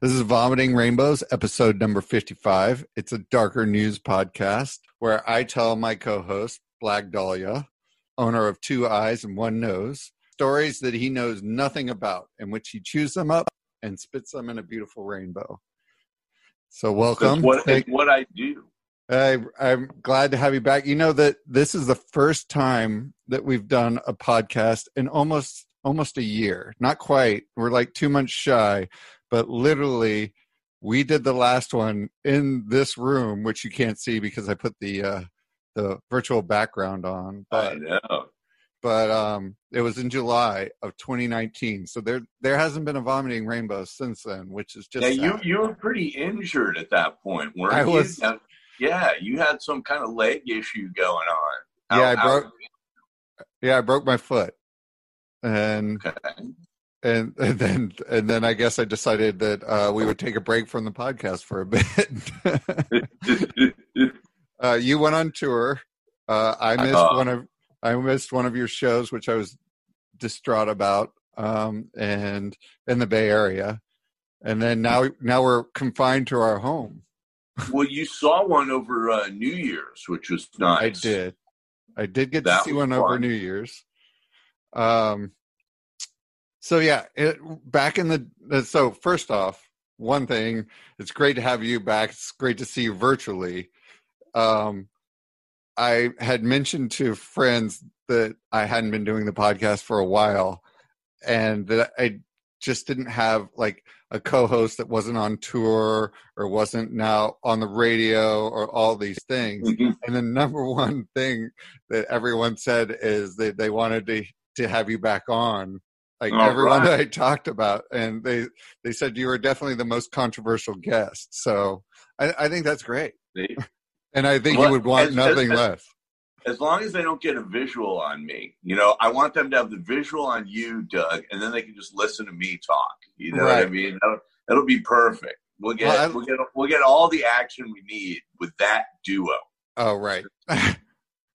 This is Vomiting Rainbows, episode number 55. It's a darker news podcast where I tell my co host, Black Dahlia, owner of two eyes and one nose, stories that he knows nothing about, in which he chews them up and spits them in a beautiful rainbow. So, welcome. That's what, Thank- what I do. I, I'm glad to have you back. You know that this is the first time that we've done a podcast in almost almost a year. Not quite. We're like two months shy, but literally, we did the last one in this room, which you can't see because I put the uh, the virtual background on. I But know. but um, it was in July of 2019. So there there hasn't been a vomiting rainbow since then, which is just Yeah, you sad. you were pretty injured at that point, weren't I you? was- yeah, you had some kind of leg issue going on. Yeah, I How- broke- yeah I broke my foot. And okay. And, and then and then I guess I decided that uh, we would take a break from the podcast for a bit. uh, you went on tour. Uh, I missed Uh, one of I missed one of your shows, which I was distraught about, um, and in the Bay Area. And then now now we're confined to our home. well, you saw one over uh, New Year's, which was nice. I did. I did get That to see one over. New Year's. Um. So yeah, it, back in the so first off, one thing, it's great to have you back. It's great to see you virtually. Um, I had mentioned to friends that I hadn't been doing the podcast for a while, and that I just didn't have like a co-host that wasn't on tour or wasn't now on the radio or all these things. Mhm. And the number one thing that everyone said is that they wanted to to have you back on. Like All everyone right. that I talked about, and they they said you were definitely the most controversial guest. So I, I think that's great, See? and I think Well, you would want as- nothing as- less. As long as they don't get a visual on me, you know, I want them to have the visual on you, Doug, and then they can just listen to me talk. You know what I mean? That'll, that'll be perfect. We'll get Well, we'll get we'll get all the action we need with that duo. Oh right,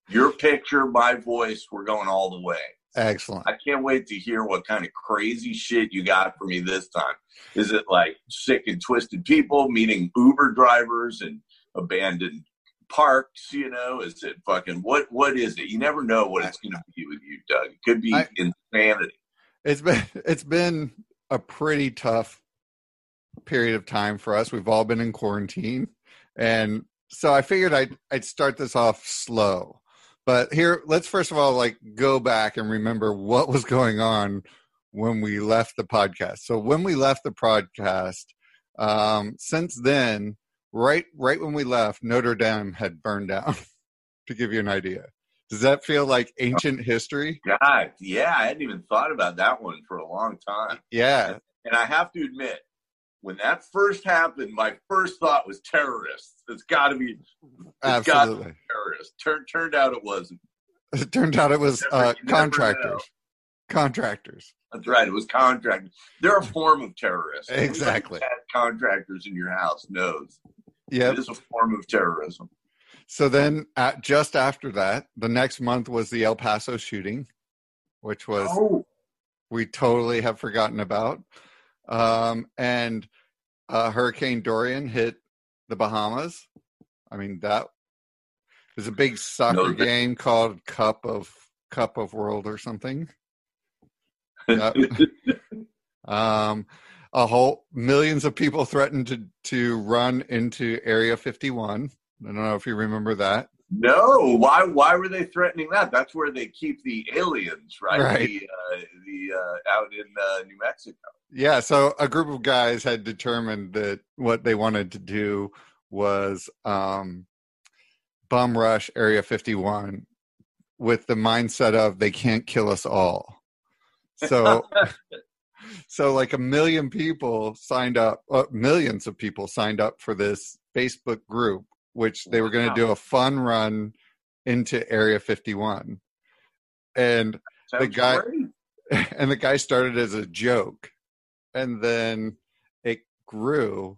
Your picture, my voice, we're going all the way. Excellent. I can't wait to hear what kind of crazy shit you got for me this time. Is it like sick and twisted people meeting Uber drivers and abandoned parks? You know, is it fucking what? What is it? You never know what it's going to be with you, Doug. It could be I- insanity. It's been it's been a pretty tough period of time for us. We've all been in quarantine, and so I figured I'd I'd start this off slow. But here, let's first of all like go back and remember what was going on when we left the podcast. So when we left the podcast, um, since then, right right when we left, Notre Dame had burned down. to give you an idea, does that feel like ancient history? God, yeah, I hadn't even thought about that one for a long time. Yeah, And I have to admit, when that first happened, my first thought was terrorists. It's got to be It's got- absolutely. terrorists. Tur- turned out it wasn't. It turned out it was uh, contractors. Contractors. That's right. It was contractors. They're a form of terrorists. Exactly. contractors in your house knows Yeah, it is a form of terrorism. So then, at, just after that, the next month was the El Paso shooting, which was Oh, we totally have forgotten about. Um, and uh, Hurricane Dorian hit the Bahamas. I mean that there's a big soccer No, game called Cup of Cup of World or something. Yep. Um, a whole millions of people threatened to to run into Area 51. I don't know if you remember that. No. Why? Why were they threatening that? That's where they keep the aliens, right? Right. The, uh, the uh, out in uh, New Mexico. Yeah, so a group of guys had determined that what they wanted to do was um, bum rush Area 51 with the mindset of they can't kill us all. So, so like a million people signed up, uh, millions of people signed up for this Facebook group, which they were going to Wow. do a fun run into Area 51. And Sounds guy- great. and the guy started as a joke and then it grew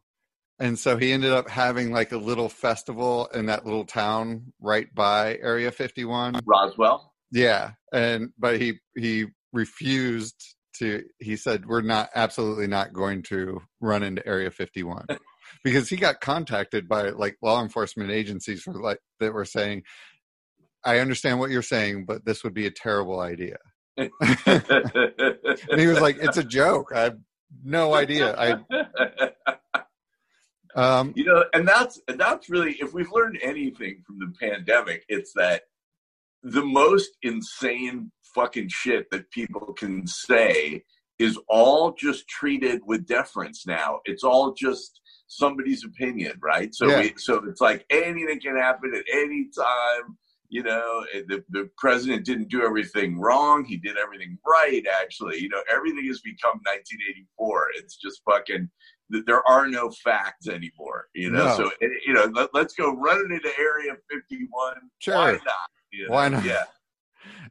and so he ended up having like a little festival in that little town right by area 51 Roswell. yeah and but he he refused to he said we're not absolutely not going to run into Area 51 because he got contacted by like law enforcement agencies for like that were saying, I understand what you're saying, but this would be a terrible idea. and he was like, "It's a joke. I have no idea. I um, you know, and that's that's really if we've learned anything from the pandemic, it's that the most insane fucking shit that people can say is all just treated with deference now. It's all just somebody's opinion, right? So yeah. we, so it's like anything can happen at any time. You know, the, the president didn't do everything wrong. He did everything right, actually. You know, everything has become 1984. It's just fucking there are no facts anymore. You know, no. so you know, let, us go running into Area 51. Sure. Why not? You know? Why not? Yeah.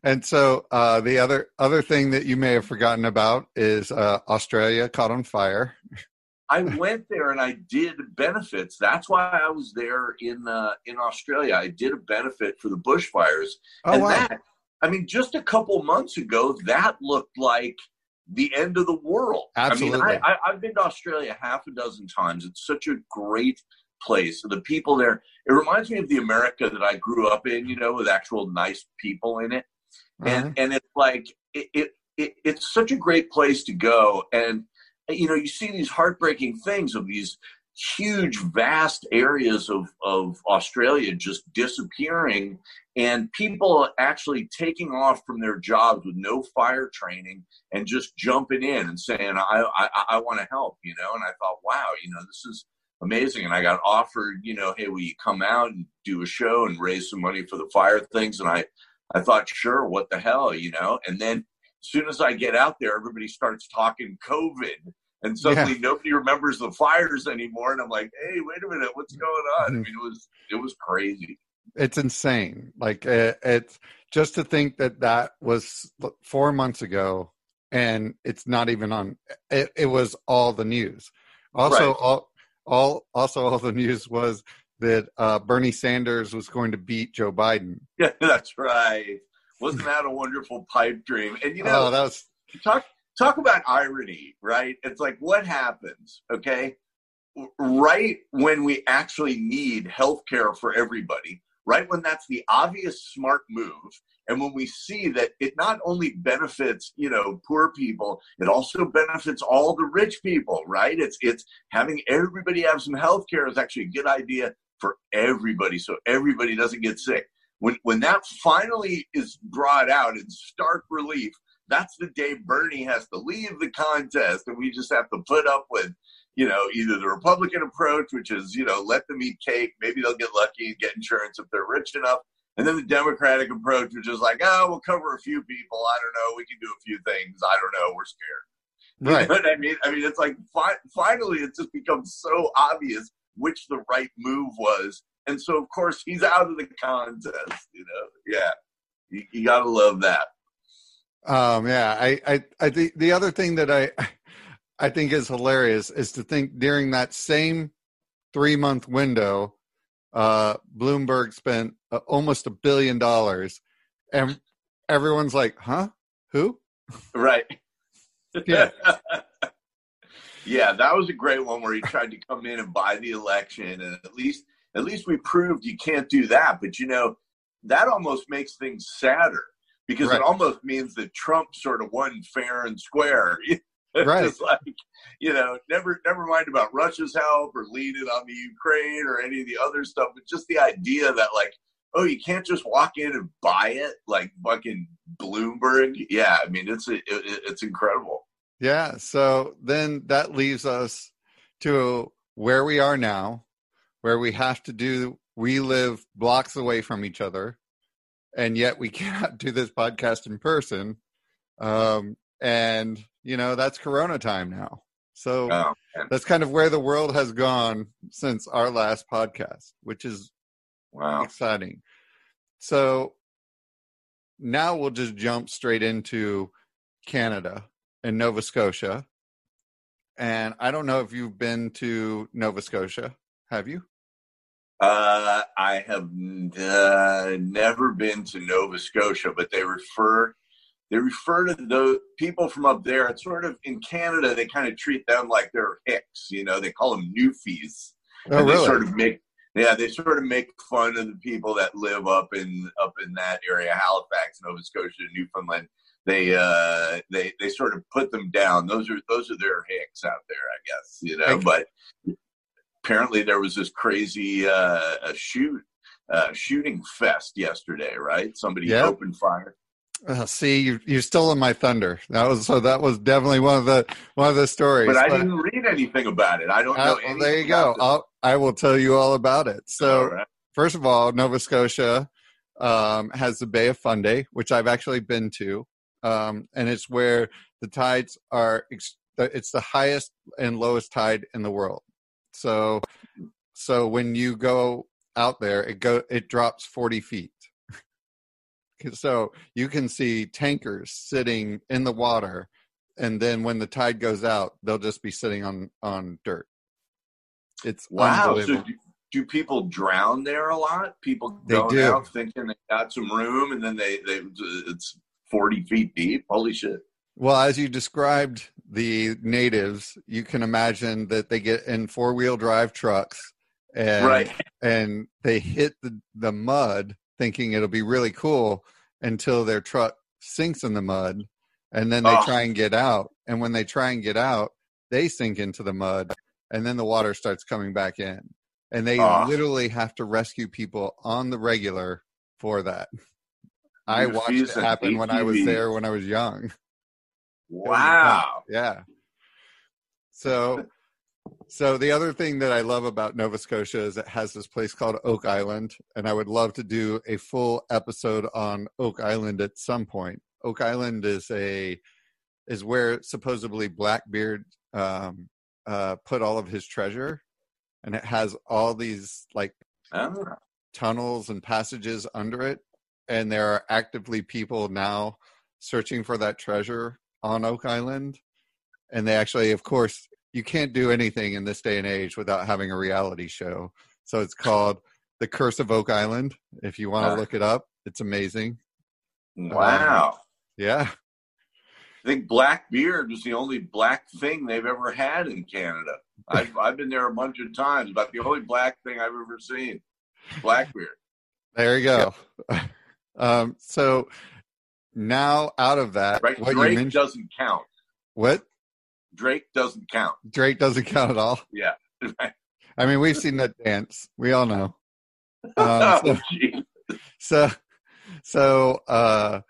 And so uh, the other other thing that you may have forgotten about is uh, Australia caught on fire. I went there and I did benefits. That's why I was there in uh, in Australia. I did a benefit for the bushfires. Oh, and wow. that I mean, just a couple months ago, that looked like the end of the world. Absolutely. I mean, I, I, have been to Australia half a dozen times. It's such a great place. The people there, it reminds me of the America that I grew up in, you know, with actual nice people in it. Uh-huh. And, and it's like, it, it, it, it's such a great place to go. And, you know, you see these heartbreaking things of these huge, vast areas of, of Australia just disappearing and people actually taking off from their jobs with no fire training and just jumping in and saying, I, I, I want to help, you know? And I thought, wow, you know, this is amazing. And I got offered, you know, hey, will you come out and do a show and raise some money for the fire things? And I, I thought, sure, what the hell, you know? And then soon as I get out there, everybody starts talking COVID and suddenly yeah. nobody remembers the fires anymore. And I'm like, hey, wait a minute, what's going on? I mm-hmm. mean, it was it was crazy. It's insane. Like it, it's just to think that that was four months ago, and it's not even on. It, it was all the news. Also, right. all all also all the news was that uh, Bernie Sanders was going to beat Joe Biden. Yeah, that's right. Wasn't that a wonderful pipe dream? And you know, oh, that was talk talk about irony, right? It's like what happens, okay? Right when we actually need health care for everybody, right when that's the obvious smart move, and when we see that it not only benefits, you know, poor people, it also benefits all the rich people, right? It's it's having everybody have some health care is actually a good idea for everybody so everybody doesn't get sick. When when that finally is brought out in stark relief that's the day Bernie has to leave the contest, and we just have to put up with, you know, either the Republican approach, which is, you know, let them eat cake, maybe they'll get lucky and get insurance if they're rich enough, and then the Democratic approach, which is like, oh, we'll cover a few people. I don't know, we can do a few things. I don't know, we're scared. Right. You know what I mean? I mean, it's like fi- finally, it just becomes so obvious which the right move was, and so of course he's out of the contest. You know, yeah, you, you got to love that. Um, yeah, I, I, I think the other thing that I, I think is hilarious is to think during that same three month window, uh, Bloomberg spent uh, almost a billion dollars, and everyone's like, "Huh? Who?" Right. Yeah. yeah, that was a great one where he tried to come in and buy the election, and at least, at least we proved you can't do that. But you know, that almost makes things sadder because right. it almost means that Trump sort of won fair and square. right. Just like, you know, never never mind about Russia's help or leading on the Ukraine or any of the other stuff, but just the idea that like, oh, you can't just walk in and buy it like fucking Bloomberg. Yeah, I mean, it's a, it, it's incredible. Yeah. So then that leaves us to where we are now, where we have to do. We live blocks away from each other and yet we cannot do this podcast in person. Um, and you know that's Corona time now. So oh, that's kind of where the world has gone since our last podcast, which is wow. exciting. So now we'll just jump straight into Canada and Nova Scotia. And I don't know if you've been to Nova Scotia. Have you? Uh, I have uh, never been to Nova Scotia, but they refer they refer to the people from up there. It's sort of in Canada, they kind of treat them like they're hicks. You know, they call them newfies. Oh, and they really? sort of make yeah, they sort of make fun of the people that live up in up in that area, Halifax, Nova Scotia, Newfoundland. They uh they they sort of put them down. Those are those are their hicks out there, I guess. You know, Okay. but apparently there was this crazy uh a shoot uh shooting fest yesterday, right? Somebody Yep. opened fire. Uh, see, you you stolen my thunder. That was so. That was definitely one of the one of the stories. But I didn't read anything about it. I don't Uh, know. well, there you go. I'll, I will tell you all about it. So, right. first of all, Nova Scotia um, has the Bay of Fundy, which I've actually been to, um, and it's where the tides are. Ex- it's the highest and lowest tide in the world. So, so when you go out there, it go it drops forty feet. so you can see tankers sitting in the water, and then when the tide goes out, they'll just be sitting on on dirt. It's Wow. So do, do people drown there a lot? People do. out thinking they got some room, and then they they it's forty feet deep. Holy shit! Well, as you described the natives, you can imagine that they get in four wheel drive trucks and right. and they hit the, the mud thinking it'll be really cool until their truck sinks in the mud and then they Oh. try and get out. And when they try and get out, they sink into the mud and then the water starts coming back in. And they Oh. literally have to rescue people on the regular for that. I watched it happen when I was there when I was young. Wow. Yeah. So, so the other thing that I love about Nova Scotia is it has this place called Oak Island, and I would love to do a full episode on Oak Island at some point. Oak Island is a is where supposedly Blackbeard um, uh, put all of his treasure, and it has all these like Oh. tunnels and passages under it and there are actively people now searching for that treasure on oak island and they actually of course you can't do anything in this day and age without having a reality show so it's called the curse of oak island if you want to Ah. look it up it's amazing Wow. yeah I think Blackbeard was the only black thing they've ever had in Canada. I've, I've been there a bunch of times, but the only black thing I've ever seen, Blackbeard. there you go um so now out of that Right? what you Drake mentioned doesn't count. what Drake doesn't count. drake doesn't count at all Yeah. i mean we've seen that dance we all know um, oh, so, gee. so so uh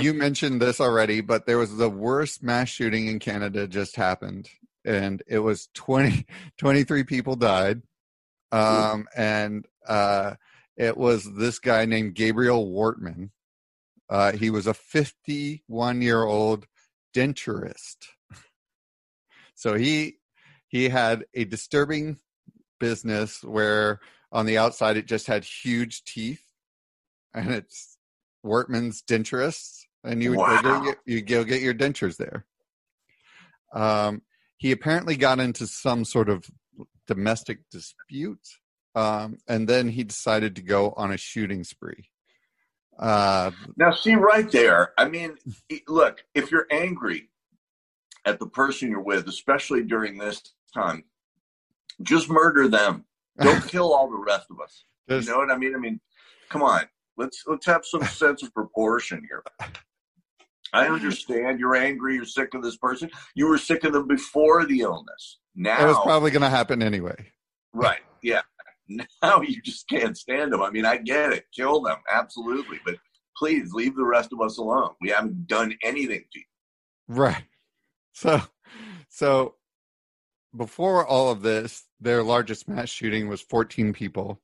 you mentioned this already but there was the worst mass shooting in canada just happened and it was 20 23 people died um and uh it was this guy named gabriel wortman uh he was a 51 year old denturist so he he had a disturbing business where on the outside it just had huge teeth and it's Wortman's denturists, and you would go get you go get your dentures there. Um, he apparently got into some sort of domestic dispute, um, and then he decided to go on a shooting spree. Uh, Now, see right there. I mean, look, if you're angry at the person you're with, especially during this time, just murder them. Don't kill all the rest of us. just- You know what I mean? I mean, come on. Let's let's have some sense of proportion here. I understand you're angry, you're sick of this person. You were sick of them before the illness. Now, it was probably going to happen anyway. right? Yeah. Now you just can't stand them. I mean, I get it. Kill them, absolutely, but please leave the rest of us alone. We haven't done anything to you. Right. So, so before all of this, their largest mass shooting was 14 people,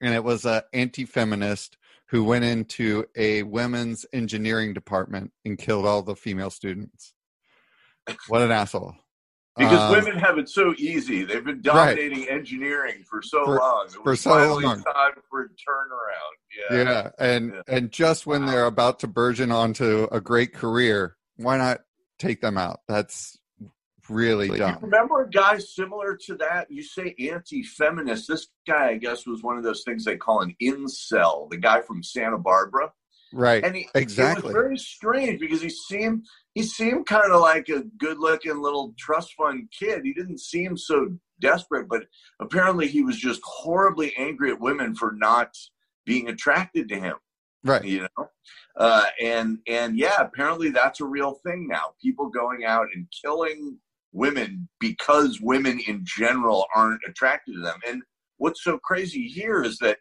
and it was an anti-feminist who went into a women's engineering department and killed all the female students. What an asshole! Because Um, women have it so easy. They've been Right. dominating engineering for so For- long. It for was so finally long. time for a turnaround. Yeah. yeah, and Yeah. and just when Wow. they're about to burgeon onto a great career, why not take them out? That's really You dumb. remember a guy similar to that? You say anti-feminist. This guy, I guess, was one of those things they call an incel. The guy from Santa Barbara. Right. And he, exactly it was very strange because he seemed he seemed kind of like a good looking little trust fund kid. He didn't seem so desperate but apparently he was just horribly angry at women for not being attracted to him right. you know? Uh, and and yeah apparently that's a real thing now. People going out and killing women because women in general aren't attracted to them. And what's so crazy here is that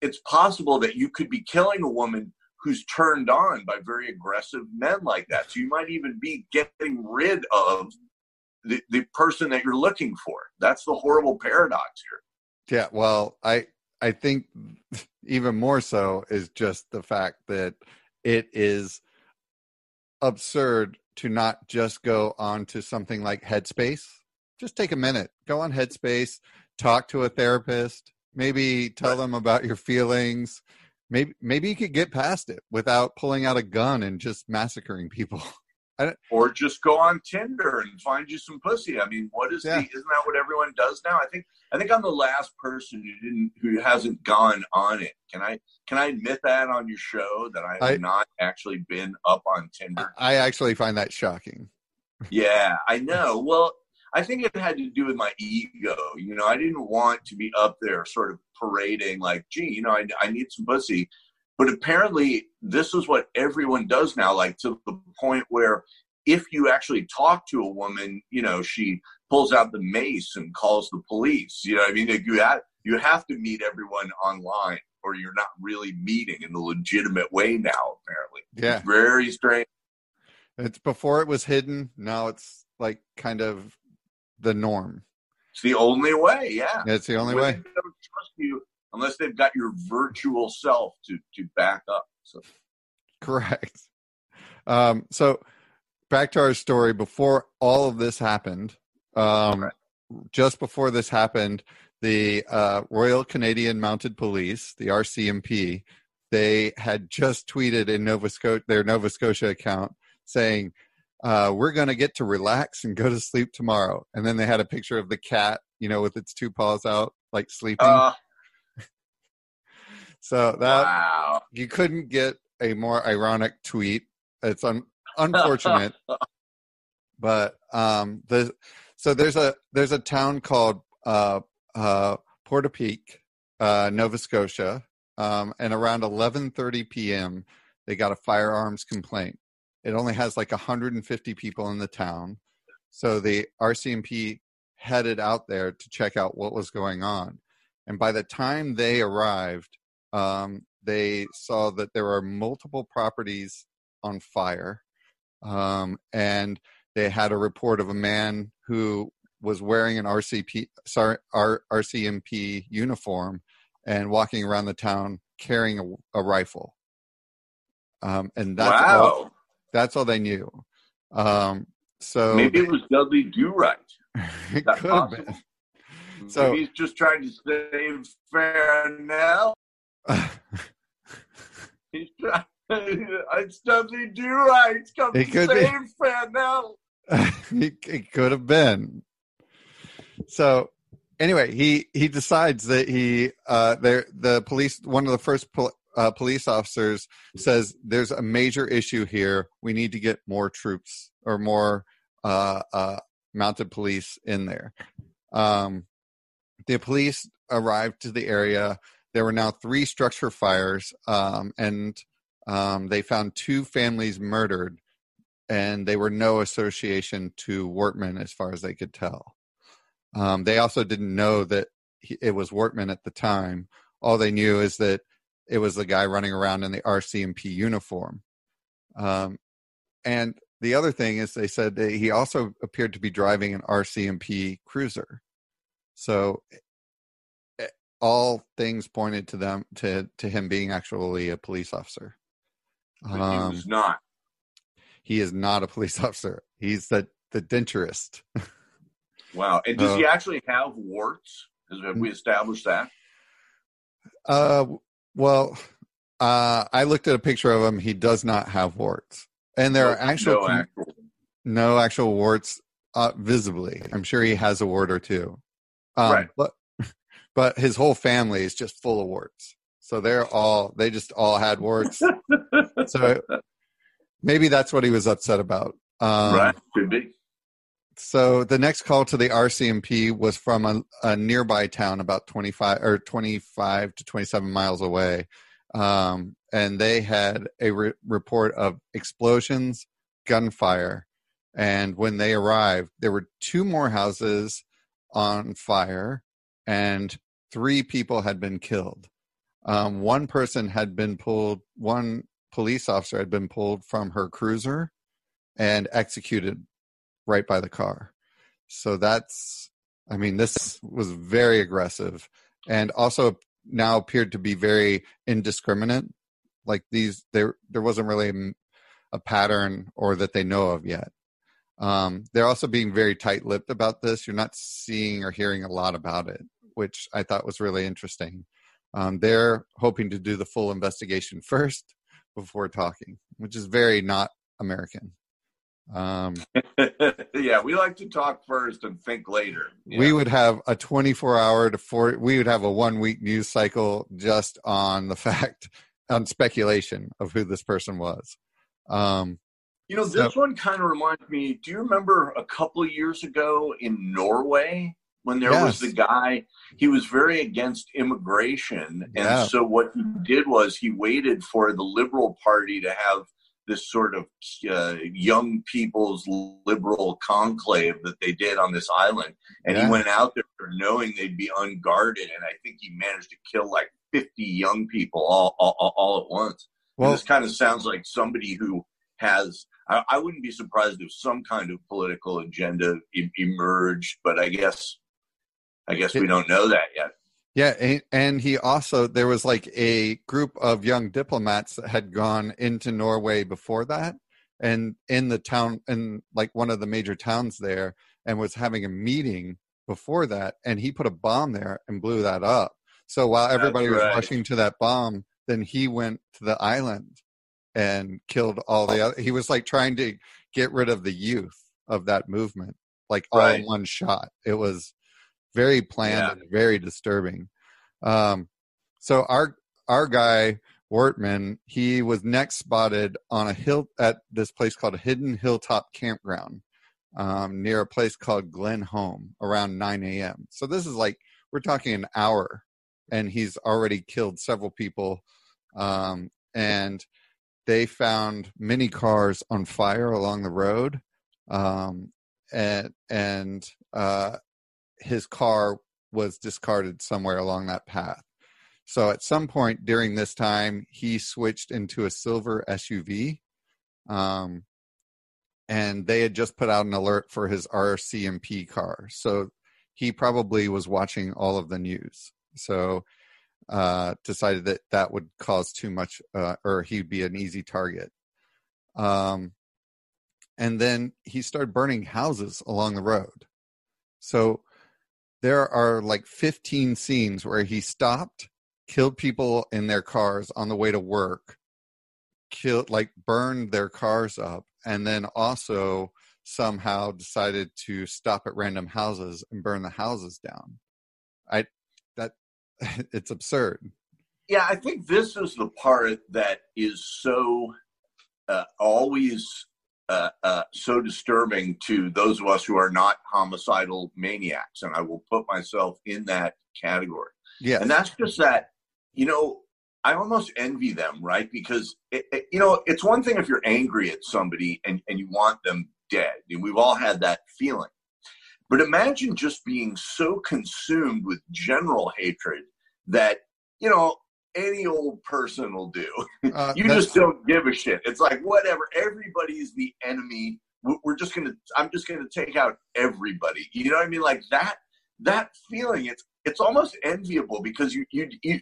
it's possible that you could be killing a woman who's turned on by very aggressive men like that so you might even be getting rid of the, the person that you're looking for that's the horrible paradox here yeah well i i think even more so is just the fact that it is absurd to not just go on to something like Headspace. Just take a minute, go on Headspace, talk to a therapist, maybe tell them about your feelings. Maybe maybe you could get past it without pulling out a gun and just massacring people. or just go on Tinder and find you some pussy. I mean, what is yeah. the? Isn't that what everyone does now? I think I think I'm the last person who didn't who hasn't gone on it. Can I can I admit that on your show that I have I, not actually been up on Tinder? I actually find that shocking. Yeah, I know. Well, I think it had to do with my ego. You know, I didn't want to be up there sort of parading like, gee, you know, I, I need some pussy. But apparently, this is what everyone does now, like to the point where if you actually talk to a woman, you know, she pulls out the mace and calls the police. You know, I mean, like you have you have to meet everyone online, or you're not really meeting in the legitimate way now. Apparently, yeah, it's very strange. It's before it was hidden. Now it's like kind of the norm. It's the only way. Yeah, it's the only way. Trust you unless they've got your virtual self to to back up. So correct. Um, so back to our story. Before all of this happened, um, right. just before this happened, the uh, Royal Canadian Mounted Police, the RCMP, they had just tweeted in Nova Scotia their Nova Scotia account saying, uh, "We're going to get to relax and go to sleep tomorrow." And then they had a picture of the cat, you know, with its two paws out, like sleeping. Uh, so that wow. you couldn't get a more ironic tweet. It's un- unfortunate, but um, the so there's a there's a town called uh, uh, Portapique, uh, Nova Scotia, um, and around 11:30 p.m. they got a firearms complaint. It only has like 150 people in the town, so the RCMP headed out there to check out what was going on. And by the time they arrived, um, they saw that there were multiple properties on fire, um, and they had a report of a man who was wearing an RCP, sorry, R, RCMP uniform and walking around the town carrying a, a rifle. Um, and that's wow. all. That's all they knew. Um, so maybe it was Dudley Do Right. it could have been. So maybe he's just trying to save fair Nell. He's trying. It's Dudley Do Right. Come it could save be. fair Nell. it, it could have been. So anyway, he he decides that he uh there the police one of the first pol- uh, police officers says there's a major issue here. We need to get more troops or more uh, uh, mounted police in there. Um, the police arrived to the area. There were now three structure fires, um, and um, they found two families murdered, and they were no association to Wortman as far as they could tell. Um, they also didn't know that he, it was Wortman at the time. All they knew is that it was the guy running around in the RCMP uniform. Um, and the other thing is, they said that he also appeared to be driving an RCMP cruiser. So all things pointed to them to to him being actually a police officer. But um, he was not. He is not a police officer. He's the the denturist. wow! And does uh, he actually have warts? Have we established that? Uh, well, uh, I looked at a picture of him. He does not have warts, and there no, are actual no actual, no actual warts uh, visibly. I'm sure he has a wart or two. Um, right. But but his whole family is just full of warts. So they're all they just all had warts. so maybe that's what he was upset about. Um, right, could be. So the next call to the RCMP was from a, a nearby town about 25 or 25 to 27 miles away. Um, and they had a re- report of explosions, gunfire. And when they arrived, there were two more houses on fire and three people had been killed. Um, one person had been pulled, one police officer had been pulled from her cruiser and executed right by the car. So that's, I mean, this was very aggressive and also now appeared to be very indiscriminate. Like these, there, there wasn't really a, pattern or that they know of yet. Um, they're also being very tight-lipped about this. You're not seeing or hearing a lot about it, which I thought was really interesting. Um, they're hoping to do the full investigation first before talking, which is very not American. Um, yeah, we like to talk first and think later. We would have a 24 hour to four, we would have a one week news cycle just on the fact, on speculation of who this person was. Um, you know, this so, one kind of reminds me. Do you remember a couple of years ago in Norway when there yes. was the guy? He was very against immigration, and yeah. so what he did was he waited for the Liberal Party to have this sort of uh, young people's liberal conclave that they did on this island. And yeah. he went out there knowing they'd be unguarded. And I think he managed to kill like 50 young people all, all, all at once. Well, and this kind of sounds like somebody who has, I, I, wouldn't be surprised if some kind of political agenda emerged, but I guess, I guess it, we don't know that yet. Yeah, and he also there was like a group of young diplomats that had gone into Norway before that, and in the town, in like one of the major towns there, and was having a meeting before that, and he put a bomb there and blew that up. So while everybody was rushing to that bomb, then he went to the island and killed all the other. He was like trying to get rid of the youth of that movement, like all right. in one shot. It was very planned yeah. and very disturbing. Um, so our our guy Wortman, he was next spotted on a hill at this place called a Hidden Hilltop Campground um, near a place called Glenholme around 9 a.m. So this is like we're talking an hour, and he's already killed several people. Um, and they found many cars on fire along the road, um, and and uh, his car was discarded somewhere along that path. So at some point during this time, he switched into a silver SUV. Um, and they had just put out an alert for his RCMP car. So he probably was watching all of the news. So uh, decided that that would cause too much, uh, or he'd be an easy target. Um, and then he started burning houses along the road. So there are like 15 scenes where he stopped, killed people in their cars on the way to work, killed like burned their cars up, and then also somehow decided to stop at random houses and burn the houses down. I that it's absurd. Yeah, I think this is the part that is so uh, always uh, uh, so disturbing to those of us who are not homicidal maniacs, and I will put myself in that category. Yeah, and that's just that. You know, I almost envy them, right? Because it, it, you know, it's one thing if you're angry at somebody and and you want them dead, and we've all had that feeling. But imagine just being so consumed with general hatred that you know any old person will do. Uh, you just don't give a shit. It's like whatever. Everybody's the enemy. We're just gonna. I'm just gonna take out everybody. You know what I mean? Like that. That feeling. It's it's almost enviable because you you you.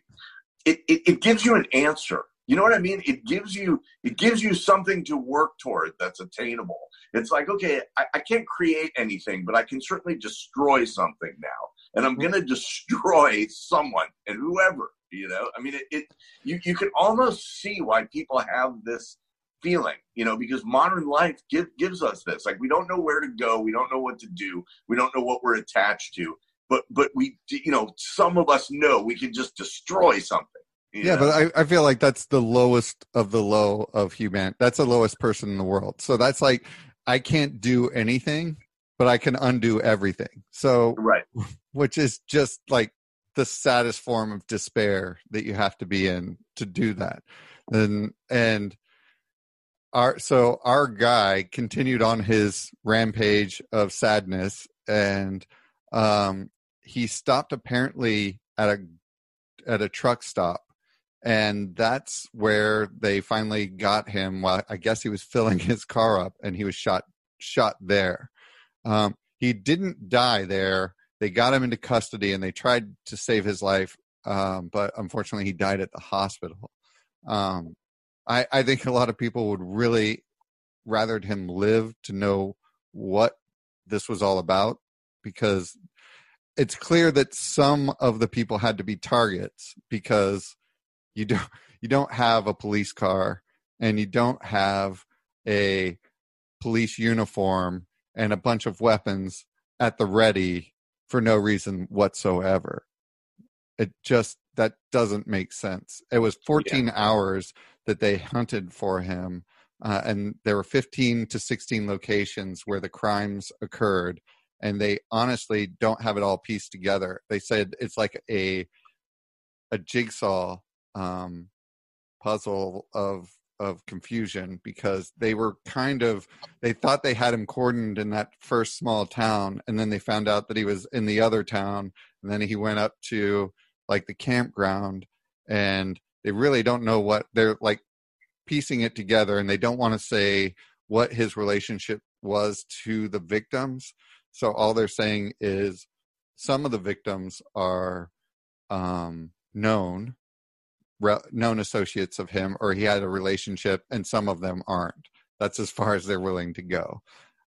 It, it, it gives you an answer. You know what I mean? It gives you it gives you something to work toward that's attainable. It's like okay, I, I can't create anything, but I can certainly destroy something now, and I'm mm-hmm. going to destroy someone and whoever you know, I mean, it, it you you can almost see why people have this feeling, you know, because modern life give, gives us this. Like we don't know where to go, we don't know what to do, we don't know what we're attached to, but but we, you know, some of us know we can just destroy something, Yeah, know? but I, I feel like that's the lowest of the low of human. That's the lowest person in the world. So that's like I can't do anything, but I can undo everything. So right, which is just like the saddest form of despair that you have to be in to do that. And and our so our guy continued on his rampage of sadness and um he stopped apparently at a at a truck stop and that's where they finally got him while i guess he was filling his car up and he was shot shot there um, he didn't die there. They got him into custody and they tried to save his life um, but unfortunately he died at the hospital. Um, I, I think a lot of people would really rather him live to know what this was all about because it's clear that some of the people had to be targets because you don't you don't have a police car and you don't have a police uniform and a bunch of weapons at the ready for no reason whatsoever. It just that doesn't make sense. It was 14 yeah. hours that they hunted for him, uh, and there were 15 to 16 locations where the crimes occurred and they honestly don't have it all pieced together. They said it's like a a jigsaw um, puzzle of of confusion because they were kind of they thought they had him cordoned in that first small town and then they found out that he was in the other town and then he went up to like the campground and they really don't know what they're like piecing it together and they don't want to say what his relationship was to the victims. So all they're saying is some of the victims are um, known, re- known associates of him, or he had a relationship, and some of them aren't. That's as far as they're willing to go.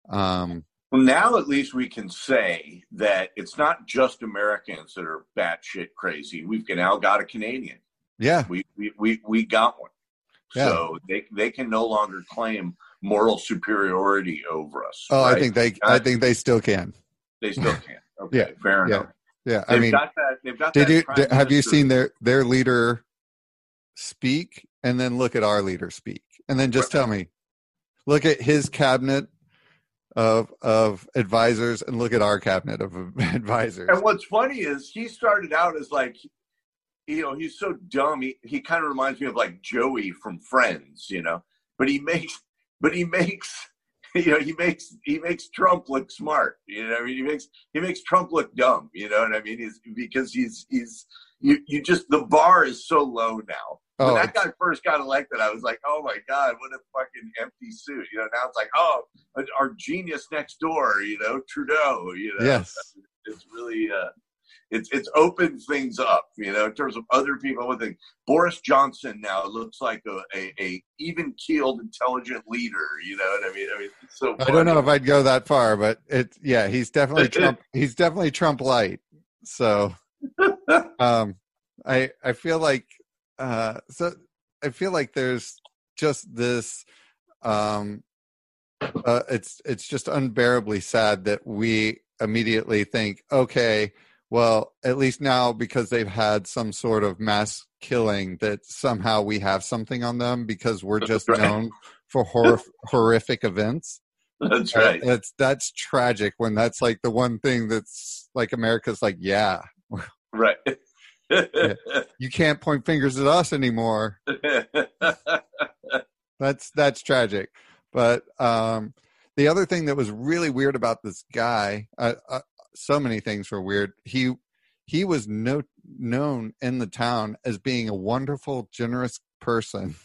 Um, well, now at least we can say that it's not just Americans that are batshit crazy. We've now got a Canadian. Yeah, we we we, we got one. Yeah. So they they can no longer claim moral superiority over us. Oh, right? I think they, I think they still can. They still can. Okay, yeah. fair yeah. enough. Yeah, I they've mean, got that, they've got did you did, have you seen their their leader speak, and then look at our leader speak, and then just right. tell me, look at his cabinet of of advisors, and look at our cabinet of advisors. And what's funny is he started out as like you know, he's so dumb. He, he kind of reminds me of like Joey from Friends, you know, but he makes but he makes you know he makes he makes Trump look smart. You know, I mean, he makes he makes Trump look dumb. You know what I mean? He's because he's he's you you just the bar is so low now. When oh, that guy first got elected, I was like, oh my god, what a fucking empty suit. You know, now it's like, oh, our genius next door. You know, Trudeau. You know, yes, it's really. uh it's it's opened things up, you know, in terms of other people. With think Boris Johnson now looks like a, a, a even keeled, intelligent leader. You know what I mean? I mean, so. Funny. I don't know if I'd go that far, but it's yeah, he's definitely Trump. he's definitely Trump light. So, um, I I feel like uh, so I feel like there's just this um uh, it's it's just unbearably sad that we immediately think okay well, at least now because they've had some sort of mass killing, that somehow we have something on them because we're just right. known for hor- horrific events. That's right. Uh, that's that's tragic when that's like the one thing that's like America's like, yeah, right. Yeah. You can't point fingers at us anymore. that's that's tragic. But um, the other thing that was really weird about this guy, uh, uh, so many things were weird. He he was no, known in the town as being a wonderful, generous person.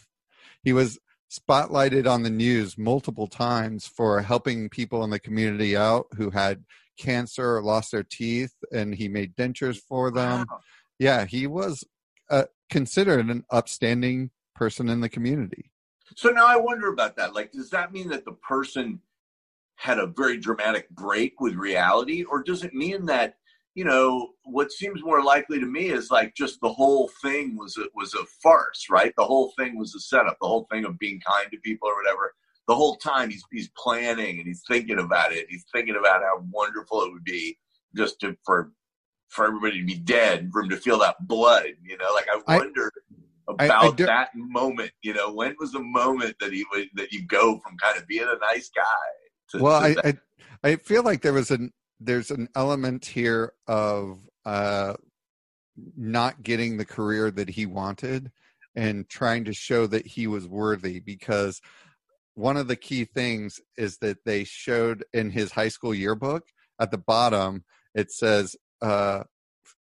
He was spotlighted on the news multiple times for helping people in the community out who had cancer or lost their teeth, and he made dentures for them. Wow. Yeah, he was uh, considered an upstanding person in the community. So now I wonder about that. Like, does that mean that the person had a very dramatic break with reality, or does it mean that you know what seems more likely to me is like just the whole thing was a, was a farce, right? The whole thing was a setup. The whole thing of being kind to people or whatever. The whole time he's he's planning and he's thinking about it. He's thinking about how wonderful it would be just to for for everybody to be dead, for him to feel that blood. You know, like I wonder. about I, I do, that moment? You know, when was the moment that he that you go from kind of being a nice guy? To, well, to I, I I feel like there was an there's an element here of uh, not getting the career that he wanted and trying to show that he was worthy because one of the key things is that they showed in his high school yearbook at the bottom it says uh,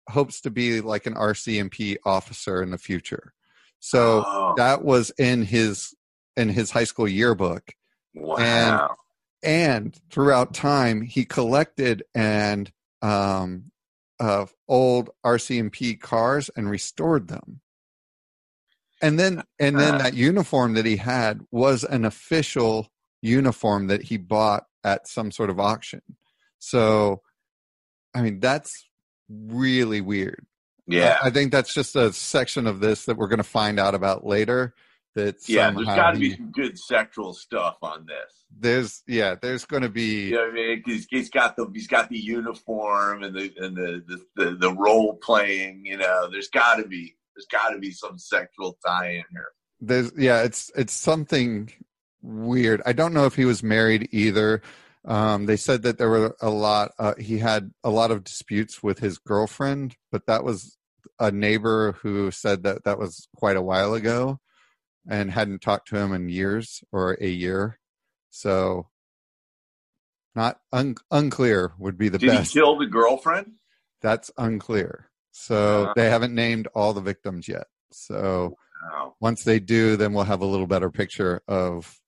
hopes to be like an RCMP officer in the future. So oh. that was in his in his high school yearbook. Wow. And and throughout time he collected and um of old RCMP cars and restored them. And then and then that uniform that he had was an official uniform that he bought at some sort of auction. So I mean that's really weird. Yeah. I, I think that's just a section of this that we're going to find out about later that yeah there's got to be some good sexual stuff on this there's yeah there's going to be you know I mean? he's, he's got the he's got the uniform and the and the the, the, the role playing you know there's got to be there's got to be some sexual tie in here there's yeah it's it's something weird i don't know if he was married either um, they said that there were a lot uh, he had a lot of disputes with his girlfriend but that was a neighbor who said that that was quite a while ago and hadn't talked to him in years or a year. So not un- unclear would be the Did best. Did he kill the girlfriend? That's unclear. So uh, they haven't named all the victims yet. So wow. once they do, then we'll have a little better picture of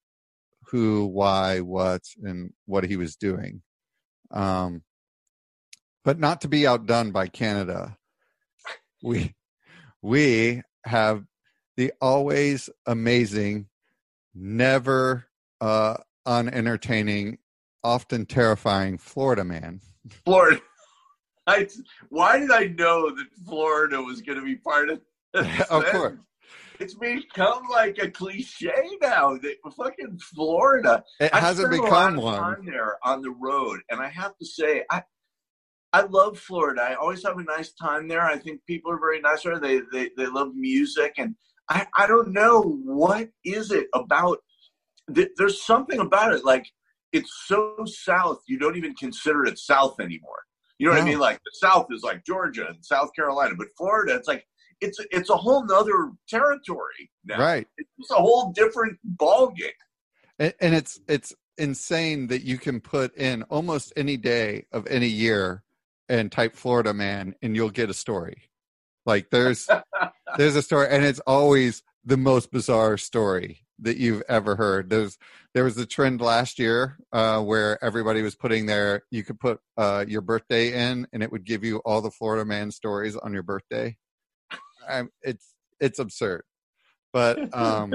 who, why, what, and what he was doing. Um, but not to be outdone by Canada, we we have the always amazing, never uh, unentertaining, often terrifying Florida man. Florida. I, why did I know that Florida was going to be part of of course. It's become like a cliche now. That fucking Florida. It hasn't become one. there on the road, and I have to say, I I love Florida. I always have a nice time there. I think people are very nice there. They they they love music, and I, I don't know what is it about. There's something about it. Like it's so south, you don't even consider it south anymore. You know what I mean? Like the South is like Georgia and South Carolina, but Florida, it's like it's it's a whole nother territory now. Right. It's a whole different ball game. And, and it's it's insane that you can put in almost any day of any year and type Florida man, and you'll get a story. Like there's there's a story, and it's always the most bizarre story that you've ever heard. There's there was a trend last year uh, where everybody was putting their you could put uh, your birthday in, and it would give you all the Florida man stories on your birthday. Um, it's it's absurd, but um,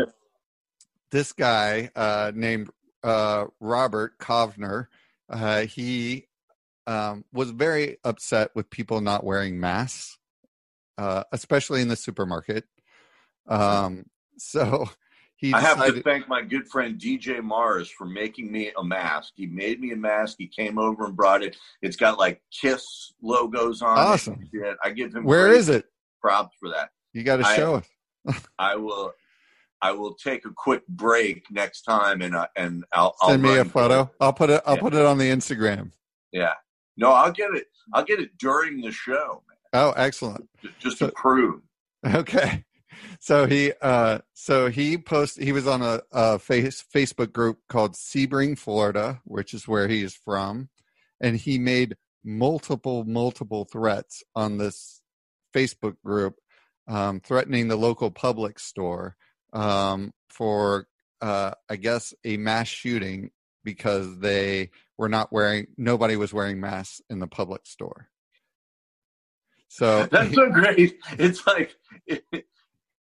this guy uh, named uh, Robert Kovner, uh, he um, was very upset with people not wearing masks uh, especially in the supermarket. Um, so he. Decided, I have to thank my good friend DJ Mars for making me a mask. He made me a mask. He came over and brought it. It's got like Kiss logos on awesome. it. Awesome. I give him. Where is it? Props for that. You got to show it. I will. I will take a quick break next time, and uh, and I'll send I'll me a photo. I'll put it. I'll yeah. put it on the Instagram. Yeah. No, I'll get it. I'll get it during the show. Oh, excellent! Just to so, prove. Okay, so he uh, so he posted. He was on a, a face, Facebook group called Sebring, Florida, which is where he is from, and he made multiple multiple threats on this Facebook group, um, threatening the local Publix store um, for uh, I guess a mass shooting because they were not wearing nobody was wearing masks in the Publix store. So that's so great. It's like it, it,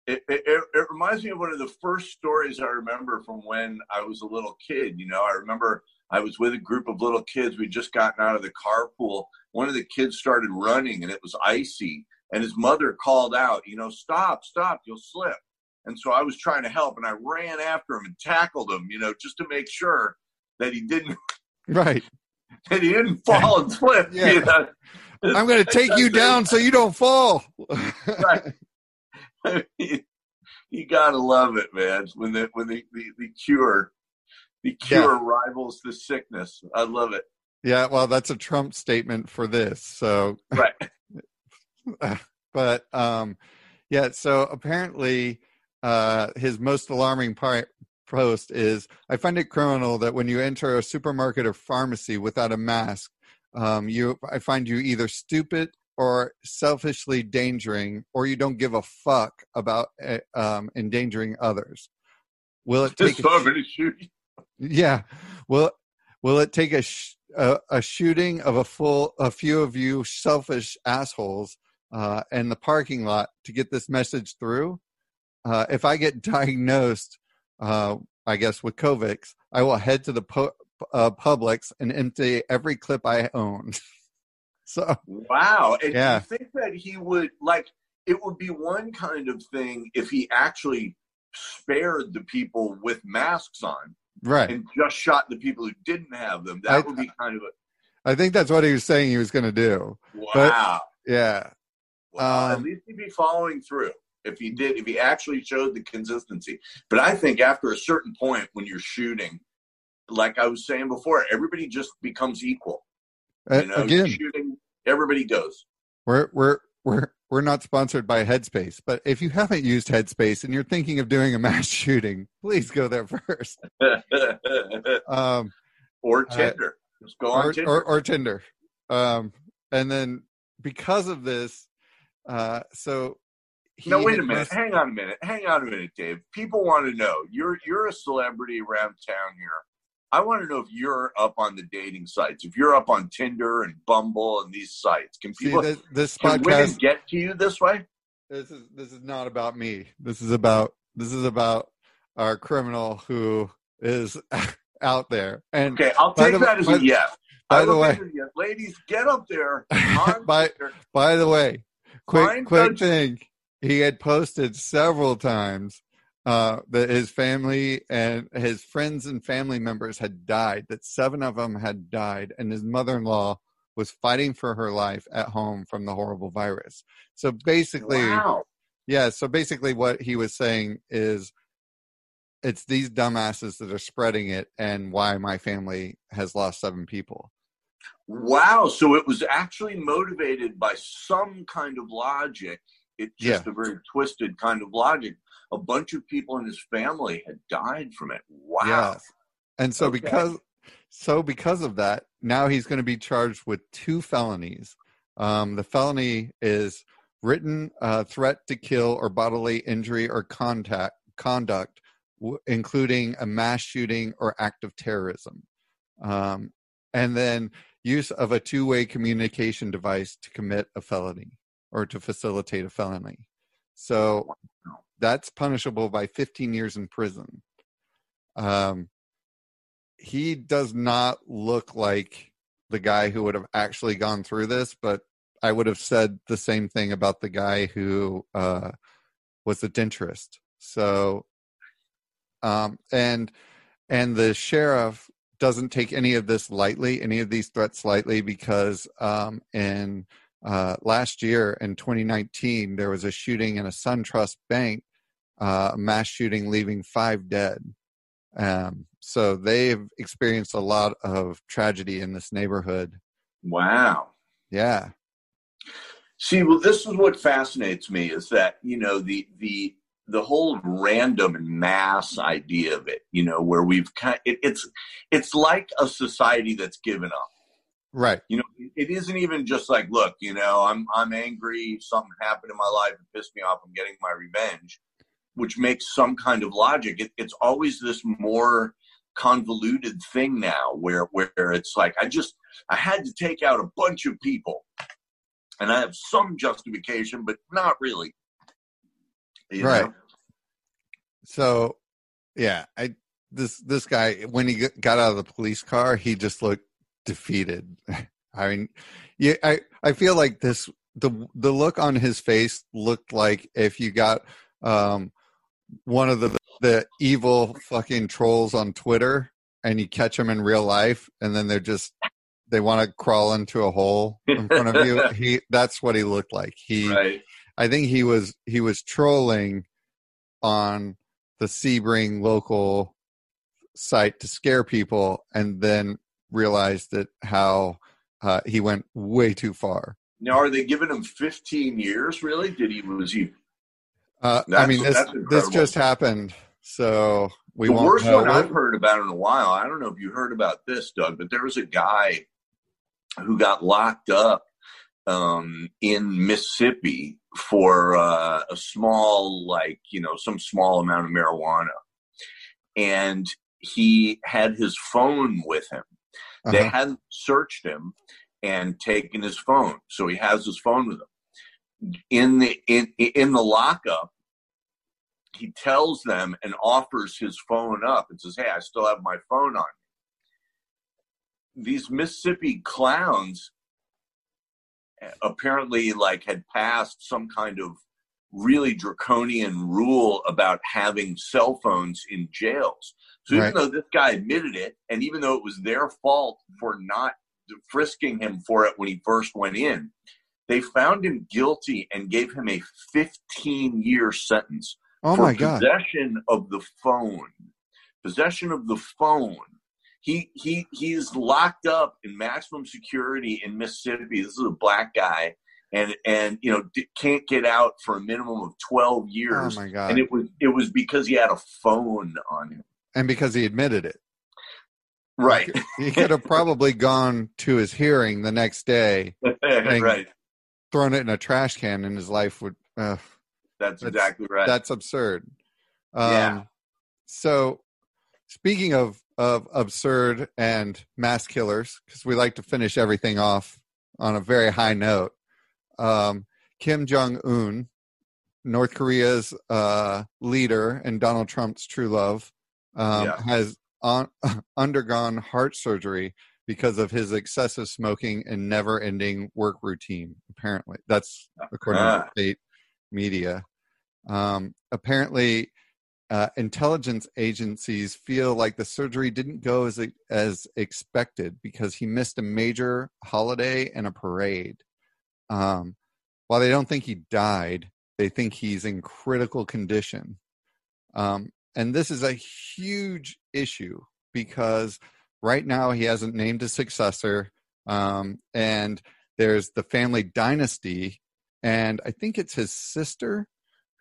it, it, reminds me of one of the first stories I remember from when I was a little kid. You know, I remember I was with a group of little kids. We'd just gotten out of the carpool. One of the kids started running and it was icy. And his mother called out, you know, stop, stop, you'll slip. And so I was trying to help and I ran after him and tackled him, you know, just to make sure that he didn't. Right. That he didn't fall and slip. yeah. You know? I'm going to take you down so you don't fall. right. I mean, you gotta love it, man. When the when the the, the cure the cure yeah. rivals the sickness. I love it. Yeah, well, that's a Trump statement for this. So right. but um, yeah. So apparently, uh, his most alarming part post is I find it criminal that when you enter a supermarket or pharmacy without a mask, um, you I find you either stupid or selfishly endangering, or you don't give a fuck about eh, um, endangering others. Will it take? Yeah. Will Will it take a, sh- a, a shooting of a full a few of you selfish assholes uh, in the parking lot to get this message through? Uh, if I get diagnosed, uh, I guess with Covid, I will head to the po- uh, Publix and empty every clip I own. so wow, and yeah. you think that he would like? It would be one kind of thing if he actually spared the people with masks on right and just shot the people who didn't have them that I, would be kind of a i think that's what he was saying he was going to do wow but, yeah well, um, at least he'd be following through if he did if he actually showed the consistency but i think after a certain point when you're shooting like i was saying before everybody just becomes equal you know, again shooting everybody goes we're we're we're we're not sponsored by Headspace, but if you haven't used Headspace and you're thinking of doing a mass shooting, please go there first. um, or uh, Tinder. Uh, Just go on or, Tinder. Or, or Tinder. Um, and then because of this, uh, so no, wait a minute. Hang on a minute. Hang on a minute, Dave. People want to know you're you're a celebrity around town here. I want to know if you're up on the dating sites, if you're up on Tinder and Bumble and these sites. Can people See, this, this can podcast, women get to you this way? This is this is not about me. This is about this is about our criminal who is out there. And okay, I'll take the, that as a yes. By the way, ladies, get up there. by by the way, quick quick thing. He had posted several times uh, that his family and his friends and family members had died, that seven of them had died, and his mother in law was fighting for her life at home from the horrible virus. So basically, wow. yeah, so basically, what he was saying is it's these dumbasses that are spreading it, and why my family has lost seven people. Wow. So it was actually motivated by some kind of logic. It's just yeah. a very twisted kind of logic a bunch of people in his family had died from it. Wow. Yes. And so okay. because so because of that, now he's going to be charged with two felonies. Um, the felony is written uh, threat to kill or bodily injury or contact conduct, w- including a mass shooting or act of terrorism, um, and then use of a two-way communication device to commit a felony or to facilitate a felony. So that's punishable by 15 years in prison. Um, he does not look like the guy who would have actually gone through this, but I would have said the same thing about the guy who uh, was a dentist. So, um, and and the sheriff doesn't take any of this lightly, any of these threats lightly, because um, in uh, last year in 2019 there was a shooting in a SunTrust bank uh, mass shooting leaving five dead. Um, so they've experienced a lot of tragedy in this neighborhood. Wow. Yeah. See, well, this is what fascinates me is that you know the the the whole random and mass idea of it. You know, where we've kind it, it's it's like a society that's given up. Right. You know, it isn't even just like, look, you know, I'm I'm angry. Something happened in my life and pissed me off. I'm getting my revenge which makes some kind of logic. It, it's always this more convoluted thing now where where it's like I just I had to take out a bunch of people and I have some justification, but not really. Right. Know? So, yeah, I this this guy when he got out of the police car, he just looked defeated. I mean, yeah, I I feel like this the the look on his face looked like if you got um one of the the evil fucking trolls on Twitter and you catch them in real life and then they're just they want to crawl into a hole in front of you. He that's what he looked like. He right. I think he was he was trolling on the Sebring local site to scare people, and then realized that how uh, he went way too far. Now, are they giving him 15 years? Really? Did he was he? Uh, I mean, this this just happened, so we the worst know. one I've heard about in a while. I don't know if you heard about this, Doug, but there was a guy who got locked up um, in Mississippi for uh, a small, like you know, some small amount of marijuana, and he had his phone with him. They Uh-huh. hadn't searched him and taken his phone, so he has his phone with him. In the in in the lockup, he tells them and offers his phone up and says, "Hey, I still have my phone on." These Mississippi clowns apparently like had passed some kind of really draconian rule about having cell phones in jails. So even Right. though this guy admitted it, and even though it was their fault for not frisking him for it when he first went in, they found him guilty and gave him a 15 year sentence Oh for my god! possession of the phone. Possession of the phone. He he he's locked up in maximum security in Mississippi. This is a black guy, and and you know d- can't get out for a minimum of twelve years. Oh my god! and it was it was because he had a phone on him. and because he admitted it, Right, he could have probably gone to his hearing the next day, right. thrown it in a trash can, and his life would. Uh, That's, That's- exactly right. That's absurd. Um, Yeah. So, speaking of of absurd and mass killers, because we like to finish everything off on a very high note. Um, Kim Jong Un, North Korea's uh, leader and Donald Trump's true love, um, Yeah. has on, undergone heart surgery because of his excessive smoking and never-ending work routine. Apparently, that's according to Ah. state media. Um, apparently, uh, intelligence agencies feel like the surgery didn't go as as expected because he missed a major holiday and a parade. Um, while they don't think he died, they think he's in critical condition. Um, and this is a huge issue because right now he hasn't named a successor, um, and there's the family dynasty, and I think it's his sister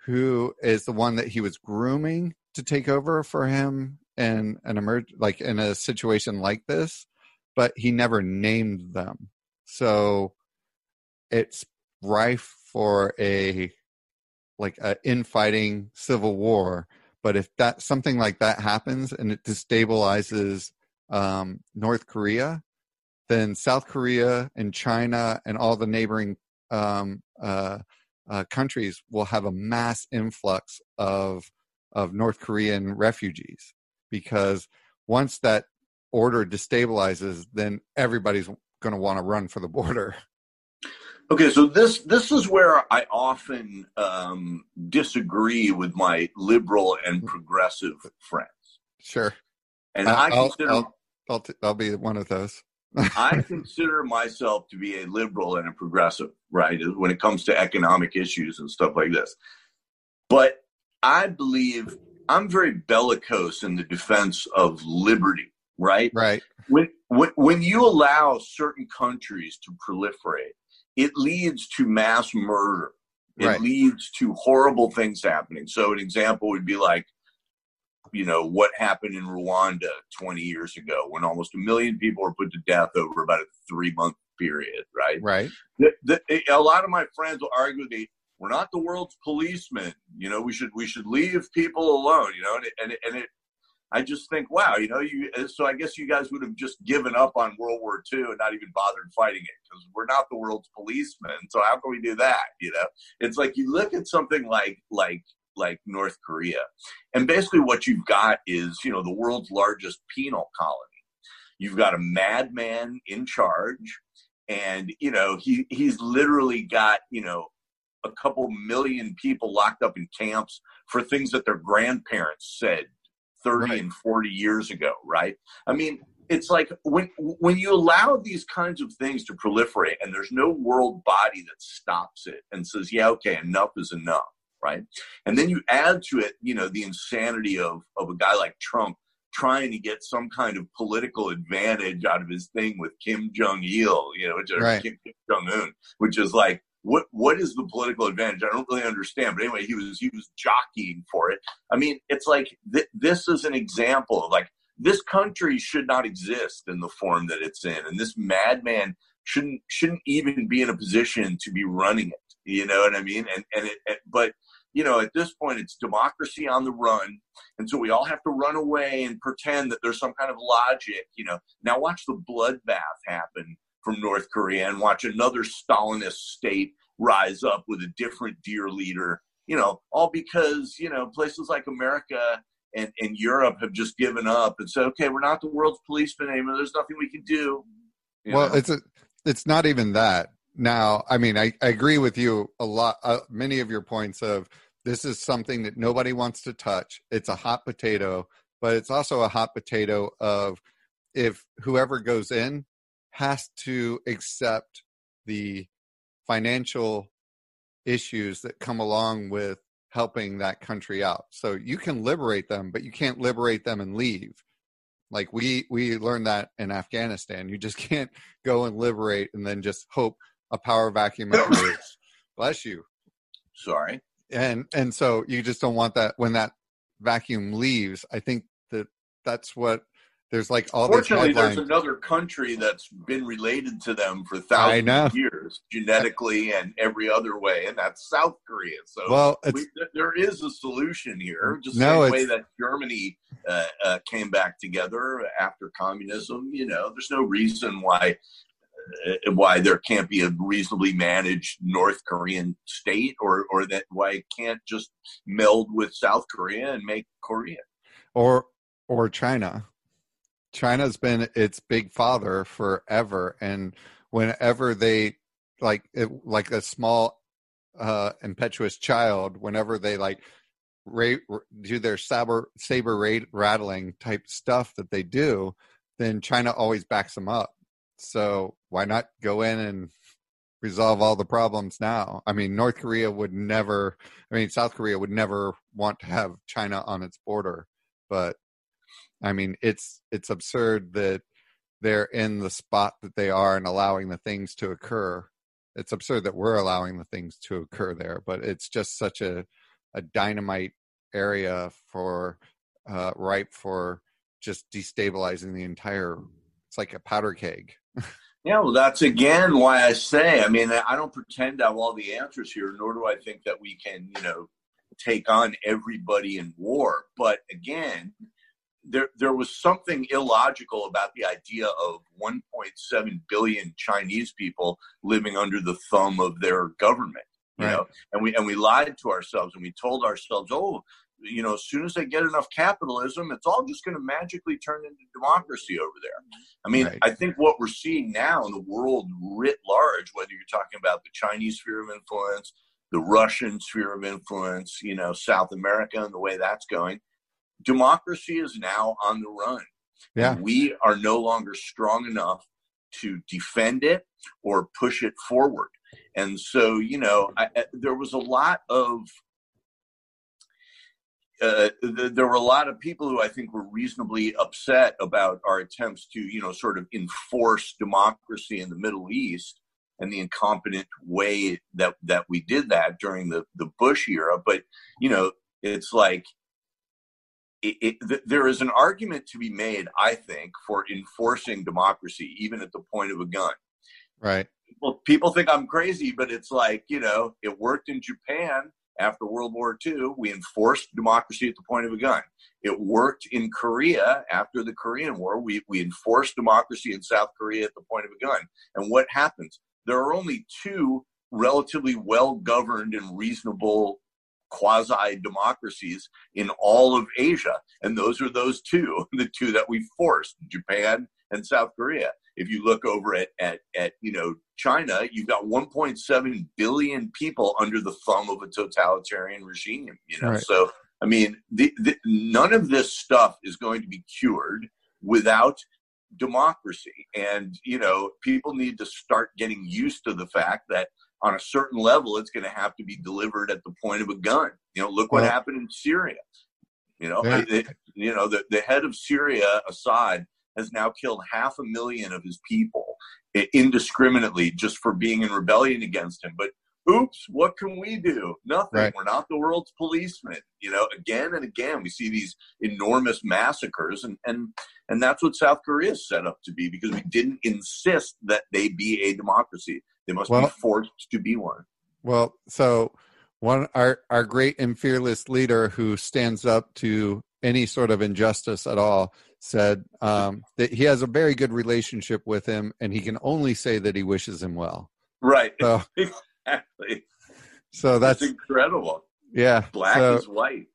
who is the one that he was grooming to take over for him in an emerge like in a situation like this, but he never named them. So it's rife for a like a infighting civil war. But if that something like that happens and it destabilizes um, North Korea, then South Korea and China and all the neighboring um, uh, uh, countries will have a mass influx of of North Korean refugees because once that order destabilizes, then everybody's going to want to run for the border. Okay, so this this is where I often um, disagree with my liberal and progressive friends, Sure, and I- I I'll- consider I'll- I'll t- I'll be one of those. I consider myself to be a liberal and a progressive, right, when it comes to economic issues and stuff like this. But I believe I'm very bellicose in the defense of liberty, right? right, when, when when you allow certain countries to proliferate, it leads to mass murder. It Right. leads to horrible things happening. So an example would be like, you know, what happened in Rwanda 20 years ago when almost a million people were put to death over about a three month period, right? right, the, the, a lot of my friends will argue with me we're not the world's policemen. You know we should we should leave people alone you know and it, and it, and it i just think wow you know you uh, so i guess you guys would have just given up on world war ii and not even bothered fighting it because we're not the world's policemen so how can we do that? You know? It's like you look at something like like like north korea. And basically what you've got is you know the world's largest penal colony. You've got a madman in charge and you know he he's literally got you know a couple million people locked up in camps for things that their grandparents said 30 Right. and 40 years ago right? I mean it's like when when you allow these kinds of things to proliferate and there's no world body that stops it and says yeah okay enough is enough right? And then you add to it, you know, the insanity of of a guy like Trump trying to get some kind of political advantage out of his thing with Kim Jong Il, you know, which, right. Kim, Kim Jong Un, which is like, what what is the political advantage? I don't really understand. But anyway, he was he was jockeying for it. I mean, it's like th- this is an example of like this country should not exist in the form that it's in, and this madman shouldn't shouldn't even be in a position to be running it. You know what I mean? And and it, it but you know, at this point, it's democracy on the run. And so we all have to run away and pretend that there's some kind of logic, you know. Now watch the bloodbath happen from North Korea and watch another Stalinist state rise up with a different dear leader, you know, all because, you know, places like America and, and Europe have just given up and said, okay, we're not the world's policeman anymore. There's nothing we can do. You well, know? it's a, it's not even that. Now, I mean, I, I agree with you a lot. Uh, many of your points of this is something that nobody wants to touch. It's a hot potato, but it's also a hot potato of if whoever goes in has to accept the financial issues that come along with helping that country out. So you can liberate them, but you can't liberate them and leave. Like we we learned that in Afghanistan. You just can't go and liberate and then just hope a power vacuum occurs. Bless you. Sorry and and so you just don't want that when that vacuum leaves i think that that's what there's like all. Fortunately, there's another country that's been related to them for thousands of years, genetically and every other way, and that's South Korea. So, well, we, there is a solution here. Just no, the way that Germany uh, uh, came back together after communism. You know, there's no reason why why there can't be a reasonably managed North Korean state, or or that why it can't just meld with South Korea and make Korea, or or China. China's been its big father forever, and whenever they like it, like a small uh impetuous child, whenever they like ra- do their saber saber rattling type stuff that they do, then China always backs them up so why not go in and resolve all the problems now? I mean, North Korea would never, I mean, South Korea would never want to have China on its border, but I mean, it's it's absurd that they're in the spot that they are and allowing the things to occur. It's absurd that we're allowing the things to occur there, but it's just such a a dynamite area for uh, ripe for just destabilizing the entire. It's like a powder keg. Yeah, well, that's again why I say, I mean, I don't pretend to have all the answers here, nor do I think that we can, you know, take on everybody in war. But again, there there was something illogical about the idea of 1.7 billion Chinese people living under the thumb of their government. You right. know, and we and we lied to ourselves and we told ourselves, oh, you know, as soon as they get enough capitalism, it's all just going to magically turn into democracy over there. I mean, right. I think what we're seeing now in the world writ large, whether you're talking about the Chinese sphere of influence, the Russian sphere of influence, you know, South America and the way that's going, democracy is now on the run. Yeah. We are no longer strong enough to defend it or push it forward. And so, you know, I, there was a lot of uh, th- there were a lot of people who I think were reasonably upset about our attempts to, you know, sort of enforce democracy in the Middle East and the incompetent way that that we did that during the the Bush era. But you know, it's like it, it, th- there is an argument to be made, I think, for enforcing democracy, even at the point of a gun. Right. Well, people think I'm crazy, but it's like you know, it worked in Japan after World War II, we enforced democracy at the point of a gun. It worked in Korea after the Korean War. We, we enforced democracy in South Korea at the point of a gun. And what happens? There are only two relatively well governed and reasonable quasi democracies in all of Asia. And those are those two, the two that we forced Japan and South Korea. If you look over at, at, at you know, China, you've got 1.7 billion people under the thumb of a totalitarian regime. You know, right. so I mean, the, the, none of this stuff is going to be cured without democracy. And you know, people need to start getting used to the fact that on a certain level, it's going to have to be delivered at the point of a gun. You know, look what Well- happened in Syria. You know, Yeah. it- you know the, the head of Syria, Assad, has now killed half a million of his people indiscriminately just for being in rebellion against him. But oops, what can we do? Nothing. Right. We're not the world's policemen. You know, again and again, we see these enormous massacres, and and and that's what South Korea is set up to be because we didn't insist that they be a democracy. They must Well- be forced to be one. Well, so one our our great and fearless leader who stands up to any sort of injustice at all said um, that he has a very good relationship with him, and he can only say that he wishes him well. Right. So, Exactly. so That's that's incredible. yeah. Black so, is white.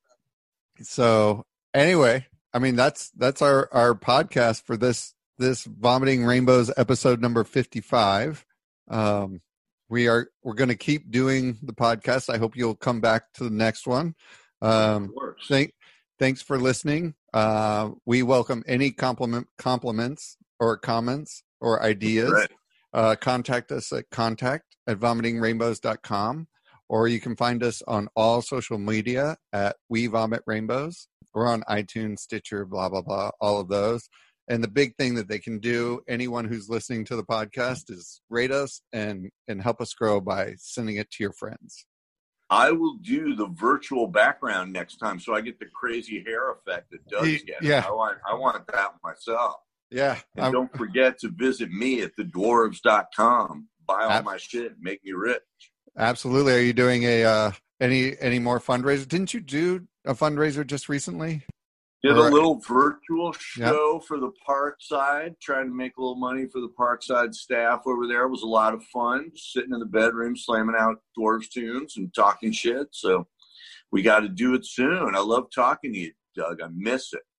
so anyway, I mean that's that's our our podcast for this this vomiting rainbows episode number fifty five. Um, we are we're going to keep doing the podcast. I hope you'll come back to the next one. Um, of course. Thank, thanks for listening. Uh, we welcome any compliment, compliments or comments or ideas. Right. Uh, contact us at contact at vomitingrainbows.com or you can find us on all social media at We Vomit Rainbows. We're on iTunes, Stitcher, blah, blah, blah, all of those. And the big thing that they can do, anyone who's listening to the podcast, is rate us and, and help us grow by sending it to your friends. I will do the virtual background next time, so I get the crazy hair effect that does get. yeah. I want, I want that myself. Yeah. And I'm- don't forget to visit me at thedwarves.com. Buy all Ab- my shit, make me rich. Absolutely. Are you doing a uh any any more fundraisers? Didn't you do a fundraiser just recently? Did Right. a little virtual show for the park side, trying to make a little money for the park side staff over there. It was a lot of fun, sitting in the bedroom, slamming out dwarves tunes and talking shit. So we got to do it soon. I love talking to you, Doug. I miss it.